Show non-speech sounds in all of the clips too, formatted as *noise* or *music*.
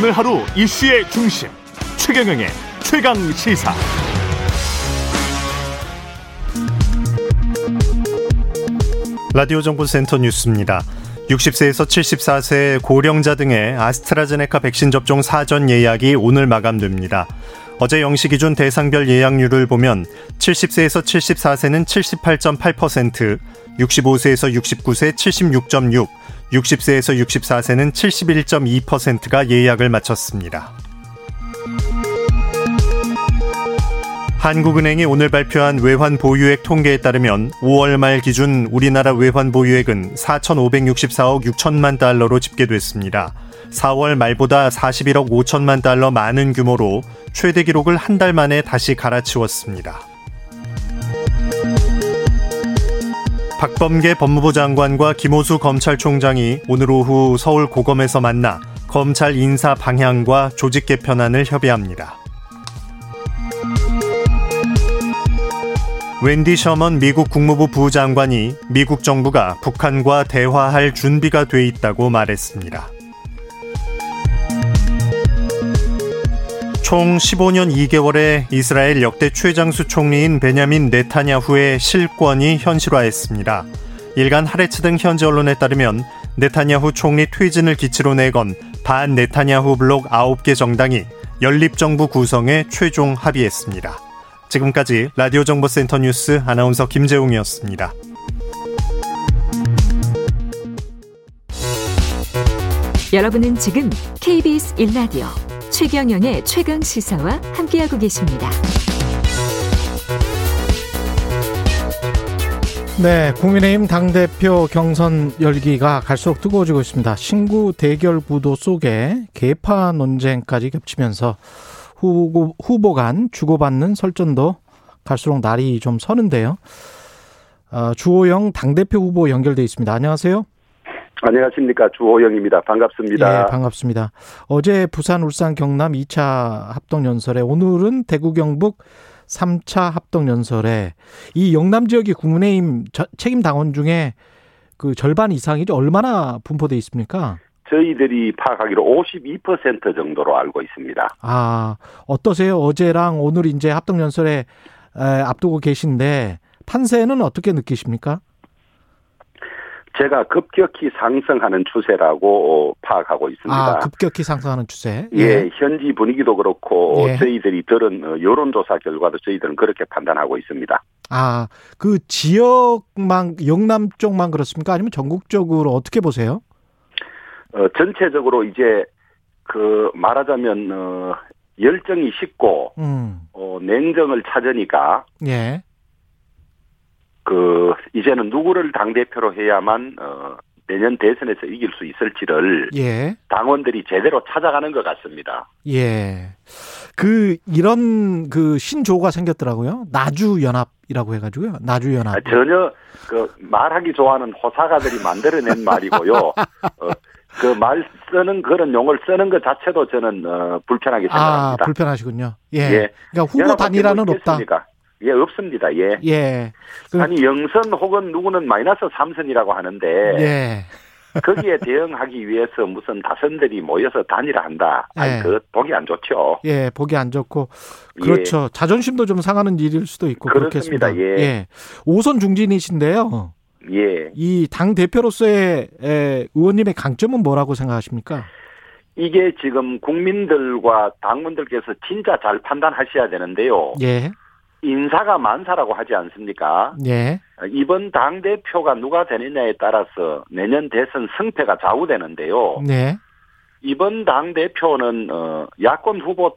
오늘 하루 이슈의 중심 최경영의 최강 시사. 라디오 정보센터 뉴스입니다. 60세에서 74세 고령자 등의 아스트라제네카 백신 접종 사전 예약이 오늘 마감됩니다. 어제 0시 기준 대상별 예약률을 보면 70세에서 74세는 78.8%, 65세에서 69세 76.6, 60세에서 64세는 71.2%가 예약을 마쳤습니다. 한국은행이 오늘 발표한 외환 보유액 통계에 따르면 5월 말 기준 우리나라 외환 보유액은 4,564억 6천만 달러로 집계됐습니다. 4월 말보다 41억 5천만 달러 많은 규모로 최대 기록을 한 달 만에 다시 갈아치웠습니다. 박범계 법무부 장관과 김호수 검찰총장이 오늘 오후 서울 고검에서 만나 검찰 인사 방향과 조직 개편안을 협의합니다. 웬디 셔먼 미국 국무부 부장관이 미국 정부가 북한과 대화할 준비가 돼 있다고 말했습니다. 총 15년 2개월의 이스라엘 역대 최장수 총리인 베냐민 네타냐후의 실권이 현실화했습니다. 일간 하레츠 등 현지 언론에 따르면 네타냐후 총리 퇴진을 기치로 내건 반 네타냐후 블록 9개 정당이 연립정부 구성에 최종 합의했습니다. 지금까지 라디오 정보센터 뉴스 아나운서 김재웅이었습니다. 여러분은 지금 KBS 1라디오 최경영의 최강 시사와 함께하고 계십니다. 네, 국민의힘 당대표 경선 열기가 갈수록 뜨거워지고 있습니다. 신구 대결 구도 속에 개파 논쟁까지 겹치면서 후보, 후보 간 주고받는 설전도 갈수록 날이 좀 서는데요. 어, 주호영 당대표 후보 연결돼 있습니다. 안녕하세요. 안녕하십니까. 주호영입니다. 반갑습니다. 예, 반갑습니다. 어제 부산, 울산, 경남 2차 합동연설에 오늘은 대구, 경북 3차 합동연설에 이 영남 지역의 국민의힘 책임 당원 중에 그 절반 이상이 얼마나 분포돼 있습니까? 저희들이 파악하기로 52% 정도로 알고 있습니다. 아, 어떠세요? 어제랑 오늘 이제 합동연설에 앞두고 계신데 판세는 어떻게 느끼십니까? 제가 급격히 상승하는 추세라고 파악하고 있습니다. 아, 급격히 상승하는 추세? 예, 예 현지 분위기도 그렇고 예. 저희들이 들은 어, 여론조사 결과도 저희들은 그렇게 판단하고 있습니다. 아, 그 지역만 영남 쪽만 그렇습니까? 아니면 전국적으로 어떻게 보세요? 어, 전체적으로 이제 그 말하자면 어, 열정이 식고 음. 어, 냉정을 찾으니까 예. 그 이제는 누구를 당 대표로 해야만 어, 내년 대선에서 이길 수 있을지를 예. 당원들이 제대로 찾아가는 것 같습니다. 예. 그 이런 그 신조가 생겼더라고요. 나주 연합이라고 해가지고요. 나주 연합. 아, 전혀 그 말하기 좋아하는 호사가들이 만들어낸 말이고요. *laughs* 어, 그말 쓰는 그런 용어를 쓰는 것 자체도 저는 어, 불편하게 아, 생각합니다. 아, 불편하시군요. 예. 예. 그러니까 후보 단일화는 뭐 없다. 예, 없습니다. 예. 예. 그, 아니 영선 혹은 누구는 마이너스 삼선이라고 하는데 예. 거기에 대응하기 위해서 무슨 다선들이 모여서 단일화 한다. 아니 예. 그 보기 안 좋죠. 예, 보기 안 좋고 그렇죠. 예. 자존심도 좀 상하는 일일 수도 있고 그렇습니다. 그렇겠습니다. 예. 예. 오선 중진이신데요. 예. 이 당 대표로서의 의원님의 강점은 뭐라고 생각하십니까? 이게 지금 국민들과 당원들께서 진짜 잘 판단하셔야 되는데요. 예. 인사가 만사라고 하지 않습니까? 예. 이번 당 대표가 누가 되느냐에 따라서 내년 대선 승패가 좌우되는데요. 네. 이번 당 대표는 어 야권 후보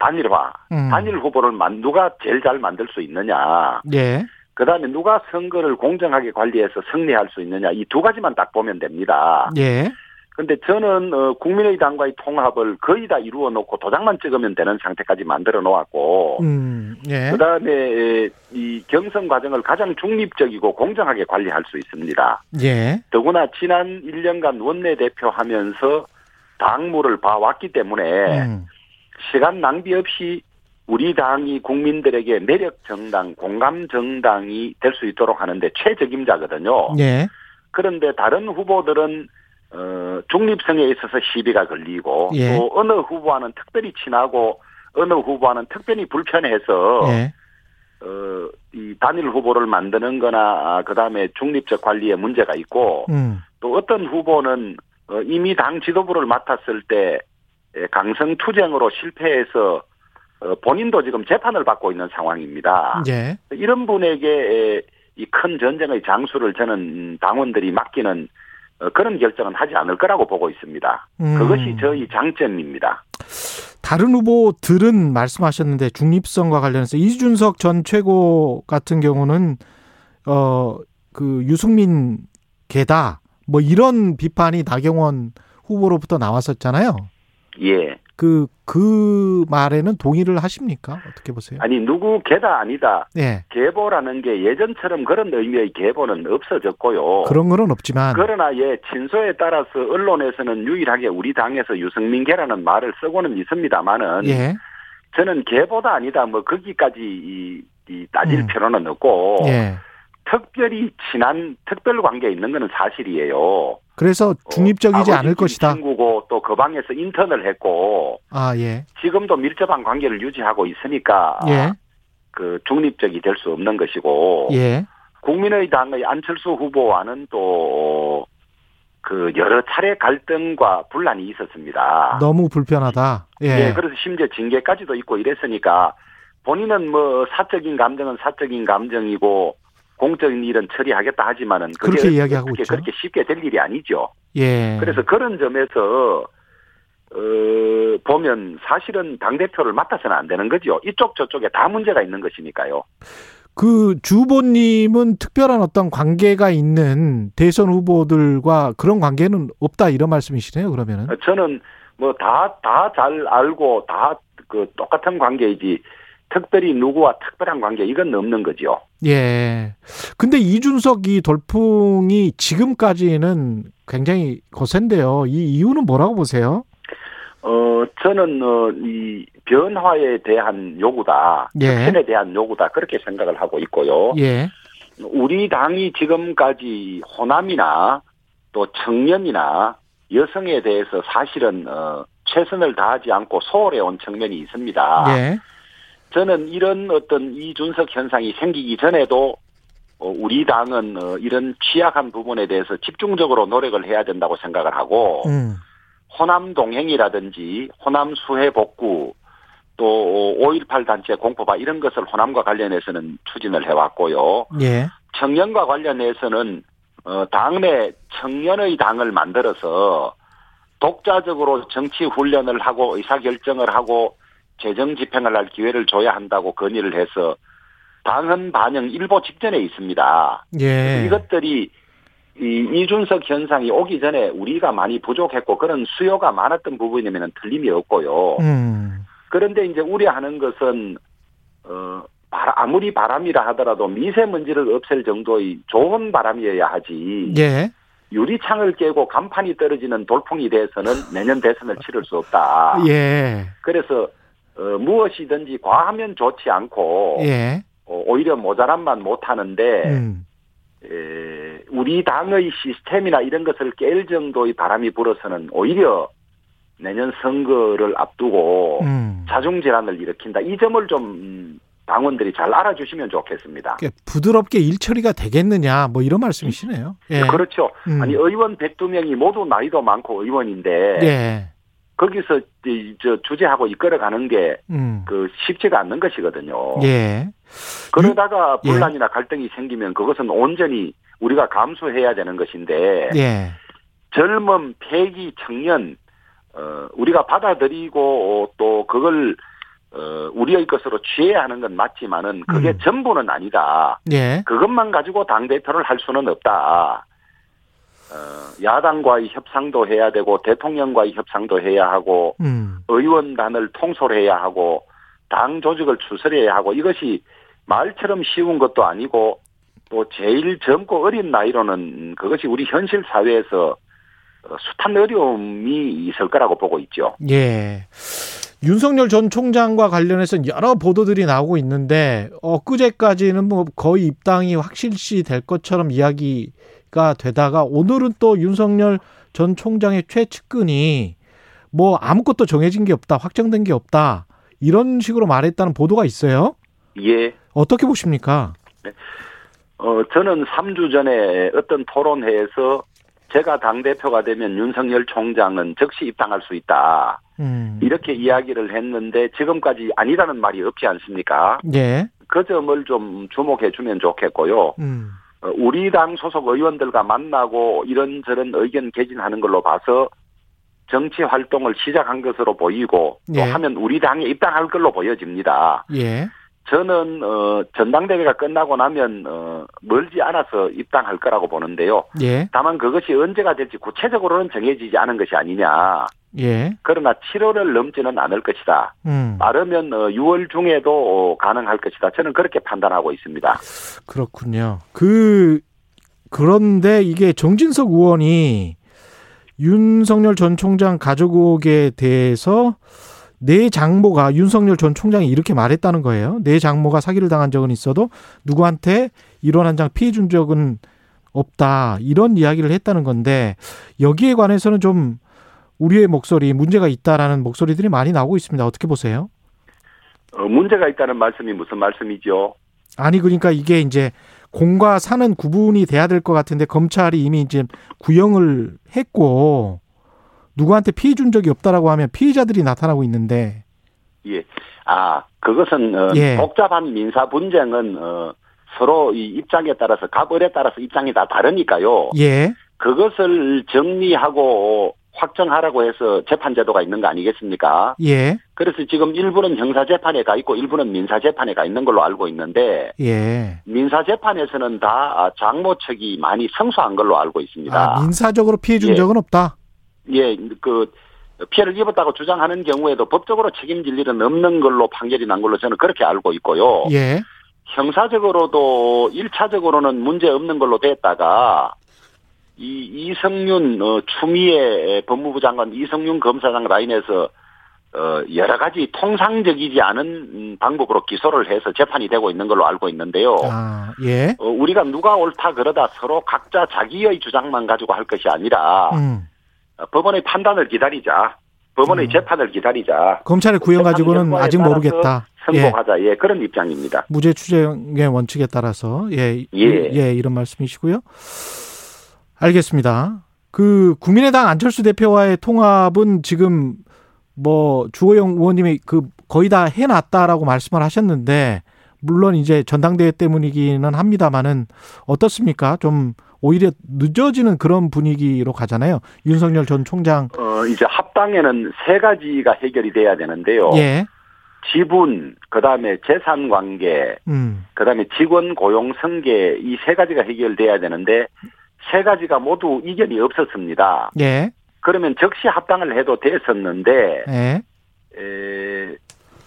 단일화, 음. 단일 후보를 만 누가 제일 잘 만들 수 있느냐. 예. 그 다음에 누가 선거를 공정하게 관리해서 승리할 수 있느냐 이 두 가지만 딱 보면 됩니다. 예. 근데 저는 어, 국민의당과의 통합을 거의 다 이루어 놓고 도장만 찍으면 되는 상태까지 만들어 놓았고, 음, 예. 그 다음에 이 경선 과정을 가장 중립적이고 공정하게 관리할 수 있습니다. 예. 더구나 지난 1년간 원내대표 하면서 당무를 봐왔기 때문에 음. 시간 낭비 없이 우리 당이 국민들에게 매력 정당, 공감 정당이 될 수 있도록 하는데 최적임자거든요. 예. 그런데 다른 후보들은 어, 중립성에 있어서 시비가 걸리고 예. 또 어느 후보와는 특별히 친하고 어느 후보와는 특별히 불편해서 예. 어, 이 단일 후보를 만드는 거나 아, 그다음에 중립적 관리에 문제가 있고 음. 또 어떤 후보는 어, 이미 당 지도부를 맡았을 때 강성 투쟁으로 실패해서 어, 본인도 지금 재판을 받고 있는 상황입니다. 예. 이런 분에게 이 큰 전쟁의 장수를 저는 당원들이 맡기는 어, 그런 결정은 하지 않을 거라고 보고 있습니다. 음. 그것이 저희 장점입니다. 다른 후보들은 말씀하셨는데 중립성과 관련해서 이준석 전 최고 같은 경우는 어 그 유승민 개다 뭐 이런 비판이 나경원 후보로부터 나왔었잖아요. 예. 그, 그 말에는 동의를 하십니까? 어떻게 보세요? 아니, 누구 개다 아니다. 예. 계보라는 게 예전처럼 그런 의미의 계보는 없어졌고요. 그런 거는 없지만. 그러나 예, 친소에 따라서 언론에서는 유일하게 우리 당에서 유승민 개라는 말을 쓰고는 있습니다만은. 예. 저는 개보다 아니다. 뭐, 거기까지 이, 이 따질 음. 필요는 없고. 예. 특별히 친한 특별 관계에 있는 것은 사실이에요. 그래서 어, 중립적이지 어, 않을 것이다. 친구고 또 그 방에서 인턴을 했고 아 예. 지금도 밀접한 관계를 유지하고 있으니까 예. 그 중립적이 될 수 없는 것이고 예. 국민의당의 안철수 후보와는 또 그 여러 차례 갈등과 분란이 있었습니다. 너무 불편하다. 예. 예. 그래서 심지어 징계까지도 있고 이랬으니까 본인은 뭐 사적인 감정은 사적인 감정이고 공적인 일은 처리하겠다 하지만은 그렇게 이야기하고 그렇게, 있죠. 그렇게 쉽게 될 일이 아니죠. 예. 그래서 그런 점에서 어, 보면 사실은 당 대표를 맡아서는 안 되는 거죠. 이쪽 저쪽에 다 문제가 있는 것이니까요. 그 주보님은 특별한 어떤 관계가 있는 대선 후보들과 그런 관계는 없다 이런 말씀이시네요. 그러면은 저는 뭐 다 다 잘 알고 다 그 똑같은 관계이지 특별히 누구와 특별한 관계 이건 없는 거죠. 예. 근데 이준석 이 돌풍이 지금까지는 굉장히 거센데요. 이 이유는 뭐라고 보세요? 어, 저는, 어, 이 변화에 대한 요구다. 예. 혁신에 대한 요구다. 그렇게 생각을 하고 있고요. 예. 우리 당이 지금까지 호남이나 또 청년이나 여성에 대해서 사실은, 어, 최선을 다하지 않고 소홀해 온 측면이 있습니다. 예. 저는 이런 어떤 이준석 현상이 생기기 전에도 어, 우리 당은 어, 이런 취약한 부분에 대해서 집중적으로 노력을 해야 된다고 생각을 하고 음. 호남 동행이라든지 호남 수해 복구 또 5.18 단체 공포바 이런 것을 호남과 관련해서는 추진을 해왔고요. 예. 청년과 관련해서는 어, 당내 청년의 당을 만들어서 독자적으로 정치 훈련을 하고 의사결정을 하고 재정 집행을 할 기회를 줘야 한다고 건의를 해서 당헌 반영 일보 직전에 있습니다. 예. 이것들이 이 이준석 현상이 오기 전에 우리가 많이 부족했고 그런 수요가 많았던 부분이면 틀림이 없고요. 음. 그런데 이제 우려하는 것은 어 아무리 바람이라 하더라도 미세먼지를 없앨 정도의 좋은 바람이어야 하지. 예. 유리창을 깨고 간판이 떨어지는 돌풍이 돼서는 내년 대선을 치를 수 없다. 예. 그래서 어, 무엇이든지 과하면 좋지 않고 예. 어, 오히려 모자란만 못하는데 음. 에, 우리 당의 시스템이나 이런 것을 깰 정도의 바람이 불어서는 오히려 내년 선거를 앞두고 음. 자중 질환을 일으킨다. 이 점을 좀 당원들이 잘 알아주시면 좋겠습니다. 부드럽게 일 처리가 되겠느냐, 뭐 이런 말씀이시네요. 예. 그렇죠. 음. 아니 의원 102명이 모두 나이도 많고 의원인데 예. 거기서 저 주재하고 이끌어가는 게그 음. 그 쉽지가 않는 것이거든요. 예. 그러다가 분란이나 예. 갈등이 생기면 그것은 온전히 우리가 감수해야 되는 것인데 예. 젊은 폐기 청년 어 우리가 받아들이고 또 그걸 어 우리의 것으로 취해야 하는 건 맞지만은 그게 음. 전부는 아니다. 예. 그것만 가지고 당 대표를 할 수는 없다. 어, 야당과의 협상도 해야 되고 대통령과의 협상도 해야 하고 음. 의원단을 통솔해야 하고 당 조직을 추설해야 하고 이것이 말처럼 쉬운 것도 아니고 또 제일 젊고 어린 나이로는 그것이 우리 현실 사회에서 어, 숱한 어려움이 있을 거라고 보고 있죠. 예. 윤석열 전 총장과 관련해서 여러 보도들이 나오고 있는데 엊그제까지는 뭐 거의 입당이 확실시 될 것처럼 이야기 가 되다가 오늘은 또 윤석열 전 총장의 최측근이 뭐 아무것도 정해진 게 없다, 확정된 게 없다 이런 식으로 말했다는 보도가 있어요. 예. 어떻게 보십니까? 네. 어 저는 3주 전에 어떤 토론회에서 제가 당 대표가 되면 윤석열 총장은 즉시 입당할 수 있다. 음. 이렇게 이야기를 했는데 지금까지 아니라는 말이 없지 않습니까? 예. 그 점을 좀 주목해 주면 좋겠고요. 음. 어, 우리 당 소속 의원들과 만나고 이런저런 의견 개진하는 걸로 봐서 정치 활동을 시작한 것으로 보이고 또 예. 하면 우리 당에 입당할 걸로 보여집니다. 예. 저는 어 전당대회가 끝나고 나면 어 멀지 않아서 입당할 거라고 보는데요. 예. 다만 그것이 언제가 될지 구체적으로는 정해지지 않은 것이 아니냐. 예. 그러나 7월을 넘지는 않을 것이다. 음. 빠르면 어 6월 중에도 가능할 것이다. 저는 그렇게 판단하고 있습니다. 그렇군요. 그 그런데 이게 정진석 의원이 윤석열 전 총장 가족에 대해서 내 장모가 윤석열 전 총장이 이렇게 말했다는 거예요. 내 장모가 사기를 당한 적은 있어도 누구한테 이런 한 장 피해 준 적은 없다. 이런 이야기를 했다는 건데 여기에 관해서는 좀 우리의 목소리 문제가 있다라는 목소리들이 많이 나오고 있습니다. 어떻게 보세요? 어, 문제가 있다는 말씀이 무슨 말씀이죠? 아니 그러니까 이게 이제 공과 사는 구분이 돼야 될 것 같은데 검찰이 이미 이제 구형을 했고 누구한테 피해 준 적이 없다라고 하면 피해자들이 나타나고 있는데. 예. 아, 그것은 어, 예. 복잡한 민사 분쟁은 어, 서로 이 입장에 따라서 갑을에 따라서 입장이 다 다르니까요. 예. 그것을 정리하고 확정하라고 해서 재판제도가 있는 거 아니겠습니까? 예. 그래서 지금 일부는 형사재판에 가 있고 일부는 민사재판에 가 있는 걸로 알고 있는데 예. 민사재판에서는 다 장모 측이 많이 성수한 걸로 알고 있습니다. 아, 민사적으로 피해 준 예. 적은 없다? 예, 그 피해를 입었다고 주장하는 경우에도 법적으로 책임질 일은 없는 걸로 판결이 난 걸로 저는 그렇게 알고 있고요. 예. 형사적으로도 1차적으로는 문제 없는 걸로 됐다가 이 이성윤 어, 추미애 법무부 장관 이성윤 검사장 라인에서 어, 여러 가지 통상적이지 않은 방법으로 기소를 해서 재판이 되고 있는 걸로 알고 있는데요. 아, 예. 어, 우리가 누가 옳다 그러다 서로 각자 자기의 주장만 가지고 할 것이 아니라 음. 어, 법원의 판단을 기다리자. 법원의 음. 재판을 기다리자. 검찰의 구형 가지고는 아직 모르겠다. 승복하자. 예. 예. 그런 입장입니다. 무죄 추정의 원칙에 따라서 예, 예, 예 이런 말씀이시고요. 알겠습니다. 그 국민의당 안철수 대표와의 통합은 지금 뭐 주호영 의원님이 그 거의 다 해놨다라고 말씀을 하셨는데 물론 이제 전당대회 때문이기는 합니다만은 어떻습니까? 좀 오히려 늦어지는 그런 분위기로 가잖아요. 윤석열 전 총장. 어, 이제 합당에는 세 가지가 해결이 돼야 되는데요. 예. 지분, 그 다음에 재산 관계, 음. 그 다음에 직원 고용 성계 이 세 가지가 해결돼야 되는데 세 가지가 모두 이견이 없었습니다. 예. 그러면 적시 합당을 해도 됐었는데 예. 에,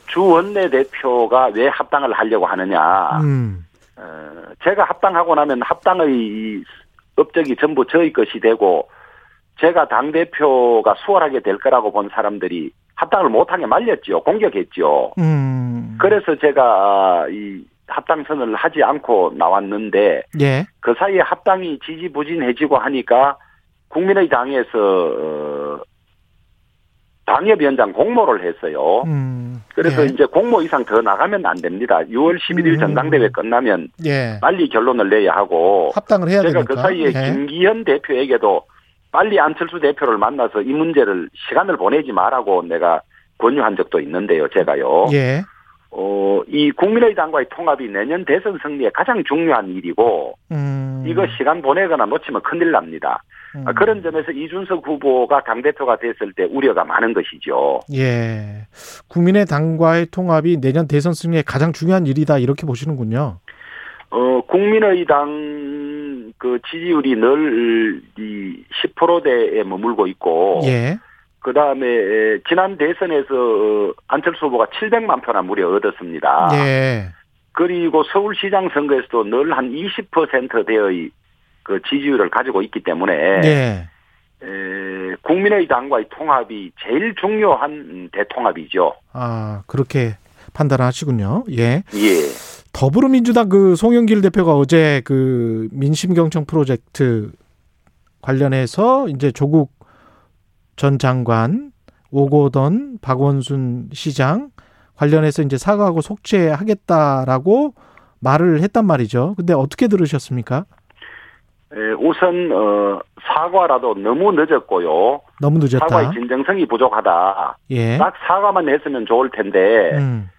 주 원내 대표가 왜 합당을 하려고 하느냐. 음. 어, 제가 합당하고 나면 합당의 업적이 전부 저희 것이 되고 제가 당 대표가 수월하게 될 거라고 본 사람들이 합당을 못하게 말렸죠. 공격했죠. 음. 그래서 제가 이 합당선을 하지 않고 나왔는데 예. 그 사이에 합당이 지지부진해지고 하니까 국민의 당에서 어, 당협위원장 공모를 했어요. 음, 그래서 예. 이제 공모 이상 더 나가면 안 됩니다. 6월 11일 음. 전당대회 끝나면 예. 빨리 결론을 내야 하고 합당을 해야 제가 되니까. 그 사이에 예. 김기현 대표에게도 빨리 안철수 대표를 만나서 이 문제를 시간을 보내지 말라고 내가 권유한 적도 있는데요. 제가요. 예. 어, 이 국민의당과의 통합이 내년 대선 승리에 가장 중요한 일이고 음. 이거 시간 보내거나 놓치면 큰일 납니다. 음. 아, 그런 점에서 이준석 후보가 당대표가 됐을 때 우려가 많은 것이죠. 예. 국민의당과의 통합이 내년 대선 승리에 가장 중요한 일이다 이렇게 보시는군요. 어, 국민의당 그 지지율이 늘 이 10%대에 머물고 있고 예. 그 다음에 지난 대선에서 어, 안철수 후보가 700만 표나 무려 얻었습니다. 예. 그리고 서울시장 선거에서도 늘 한 20%대의 그 지지율을 가지고 있기 때문에 예. 에, 국민의당과의 통합이 제일 중요한 대통합이죠. 아, 그렇게 판단하시군요. 예. 예. 더불어민주당 그 송영길 대표가 어제 그 민심 경청 프로젝트 관련해서 이제 조국 전 장관 오고던 박원순 시장 관련해서 이제 사과하고 속죄하겠다라고 말을 했단 말이죠. 근데 어떻게 들으셨습니까? 예, 우선 어, 사과라도 너무 늦었고요. 너무 늦었다. 사과의 진정성이 부족하다. 예. 딱 사과만 했으면 좋을 텐데 음.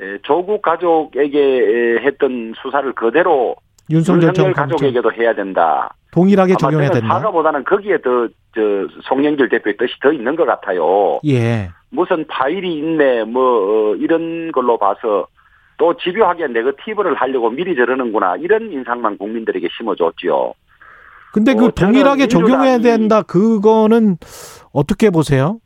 예, 조국 가족에게 했던 수사를 그대로 윤석열, 윤석열 가족에게도 해야 된다. 동일하게 적용해야 된다. 사과보다는 거기에 더 저 송영길 대표의 뜻이 더 있는 것 같아요. 예. 무슨 파일이 있네 뭐 어, 이런 걸로 봐서 또 집요하게 네거티브를 하려고 미리 저러는구나 이런 인상만 국민들에게 심어줬지요. 근데 그 어, 동일하게 적용해야 된다 그거는 어떻게 보세요?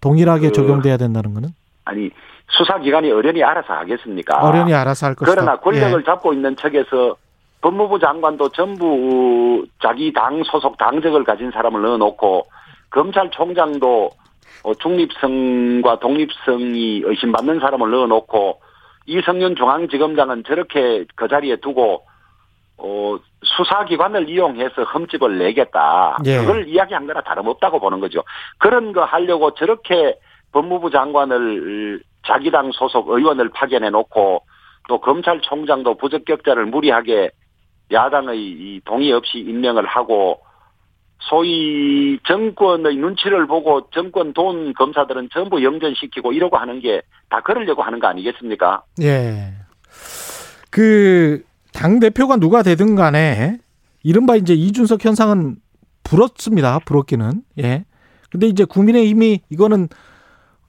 동일하게 그, 적용돼야 된다는 거는? 아니 수사기관이 어련히 알아서 하겠습니까? 어련히 알아서 할 것이다. 그러나 권력을 예. 잡고 있는 측에서 법무부 장관도 전부 자기 당 소속 당적을 가진 사람을 넣어놓고 검찰총장도 어, 중립성과 독립성이 의심받는 사람을 넣어놓고 이성윤 중앙지검장은 저렇게 그 자리에 두고 어, 수사기관을 이용해서 흠집을 내겠다. 예. 그걸 이야기한 거나 다름없다고 보는 거죠. 그런 거 하려고 저렇게 법무부 장관을 자기 당 소속 의원을 파견해 놓고 또 검찰총장도 부적격자를 무리하게 야당의 동의 없이 임명을 하고 소위 정권의 눈치를 보고 정권 돈 검사들은 전부 영전시키고 이러고 하는 게 다 그러려고 하는 거 아니겠습니까? 예. 그, 당 대표가 누가 되든 간에 이른바 이제 이준석 현상은 불었습니다. 불었기는. 예. 근데 이제 국민의힘이 이거는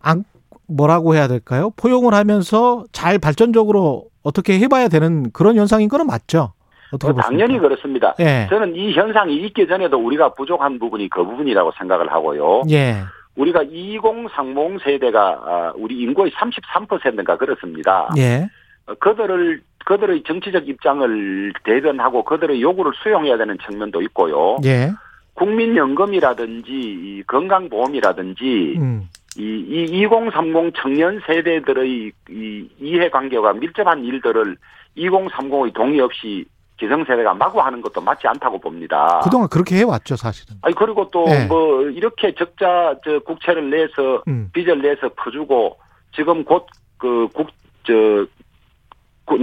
안, 뭐라고 해야 될까요? 포용을 하면서 잘 발전적으로 어떻게 해봐야 되는 그런 현상인 거는 맞죠? 어떻게 어, 당연히 그렇습니다. 예. 저는 이 현상이 있기 전에도 우리가 부족한 부분이 그 부분이라고 생각을 하고요. 예. 우리가 2030 세대가 아, 우리 인구의 33%인가 그렇습니다. 예. 어, 그들을 그들의 정치적 입장을 대변하고 그들의 요구를 수용해야 되는 측면도 있고요. 예. 국민연금이라든지 건강보험이라든지 음. 이, 이 2030 청년 세대들의 이 이해관계가 밀접한 일들을 2030의 동의 없이 기성세대가 마구 하는 것도 맞지 않다고 봅니다. 그동안 그렇게 해왔죠, 사실은. 아니, 그리고 또뭐 네. 이렇게 적자, 저, 국채를 내서, 음. 빚을 내서 퍼주고, 지금 곧 그 국, 저, 그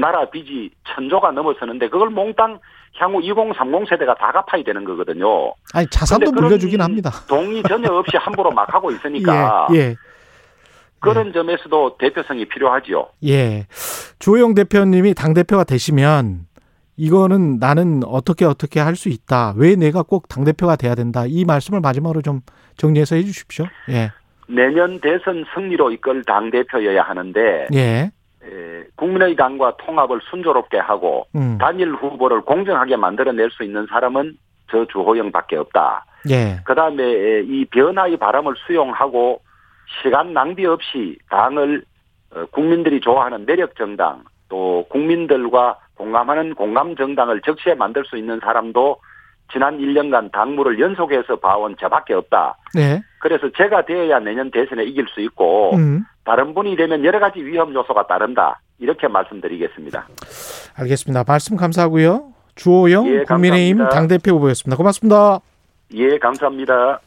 나라 빚이 천조가 넘어서는데 그걸 몽땅 향후 2030 세대가 다 갚아야 되는 거거든요. 아니 자산도 물려주긴 합니다. 동의 전혀 없이 함부로 막 하고 있으니까. *laughs* 예. 예. 그런 예. 점에서도 대표성이 필요하지요. 예. 주호영 대표님이 당 대표가 되시면 이거는 나는 어떻게 어떻게 할 수 있다. 왜 내가 꼭 당 대표가 돼야 된다. 이 말씀을 마지막으로 좀 정리해서 해 주십시오. 예. 내년 대선 승리로 이끌 당 대표여야 하는데 예. 에, 국민의당과 통합을 순조롭게 하고 음. 단일 후보를 공정하게 만들어낼 수 있는 사람은 저 주호영밖에 없다. 예. 그다음에 이 변화의 바람을 수용하고 시간 낭비 없이 당을 어, 국민들이 좋아하는 매력 정당 또 국민들과 공감하는 공감 정당을 적시에 만들 수 있는 사람도 지난 1년간 당무를 연속해서 봐온 저밖에 없다. 네. 그래서 제가 되어야 내년 대선에 이길 수 있고 음. 다른 분이 되면 여러 가지 위험 요소가 따른다. 이렇게 말씀드리겠습니다. 알겠습니다. 말씀 감사하고요. 주호영 예, 국민의힘 당대표 후보였습니다. 고맙습니다. 예, 감사합니다.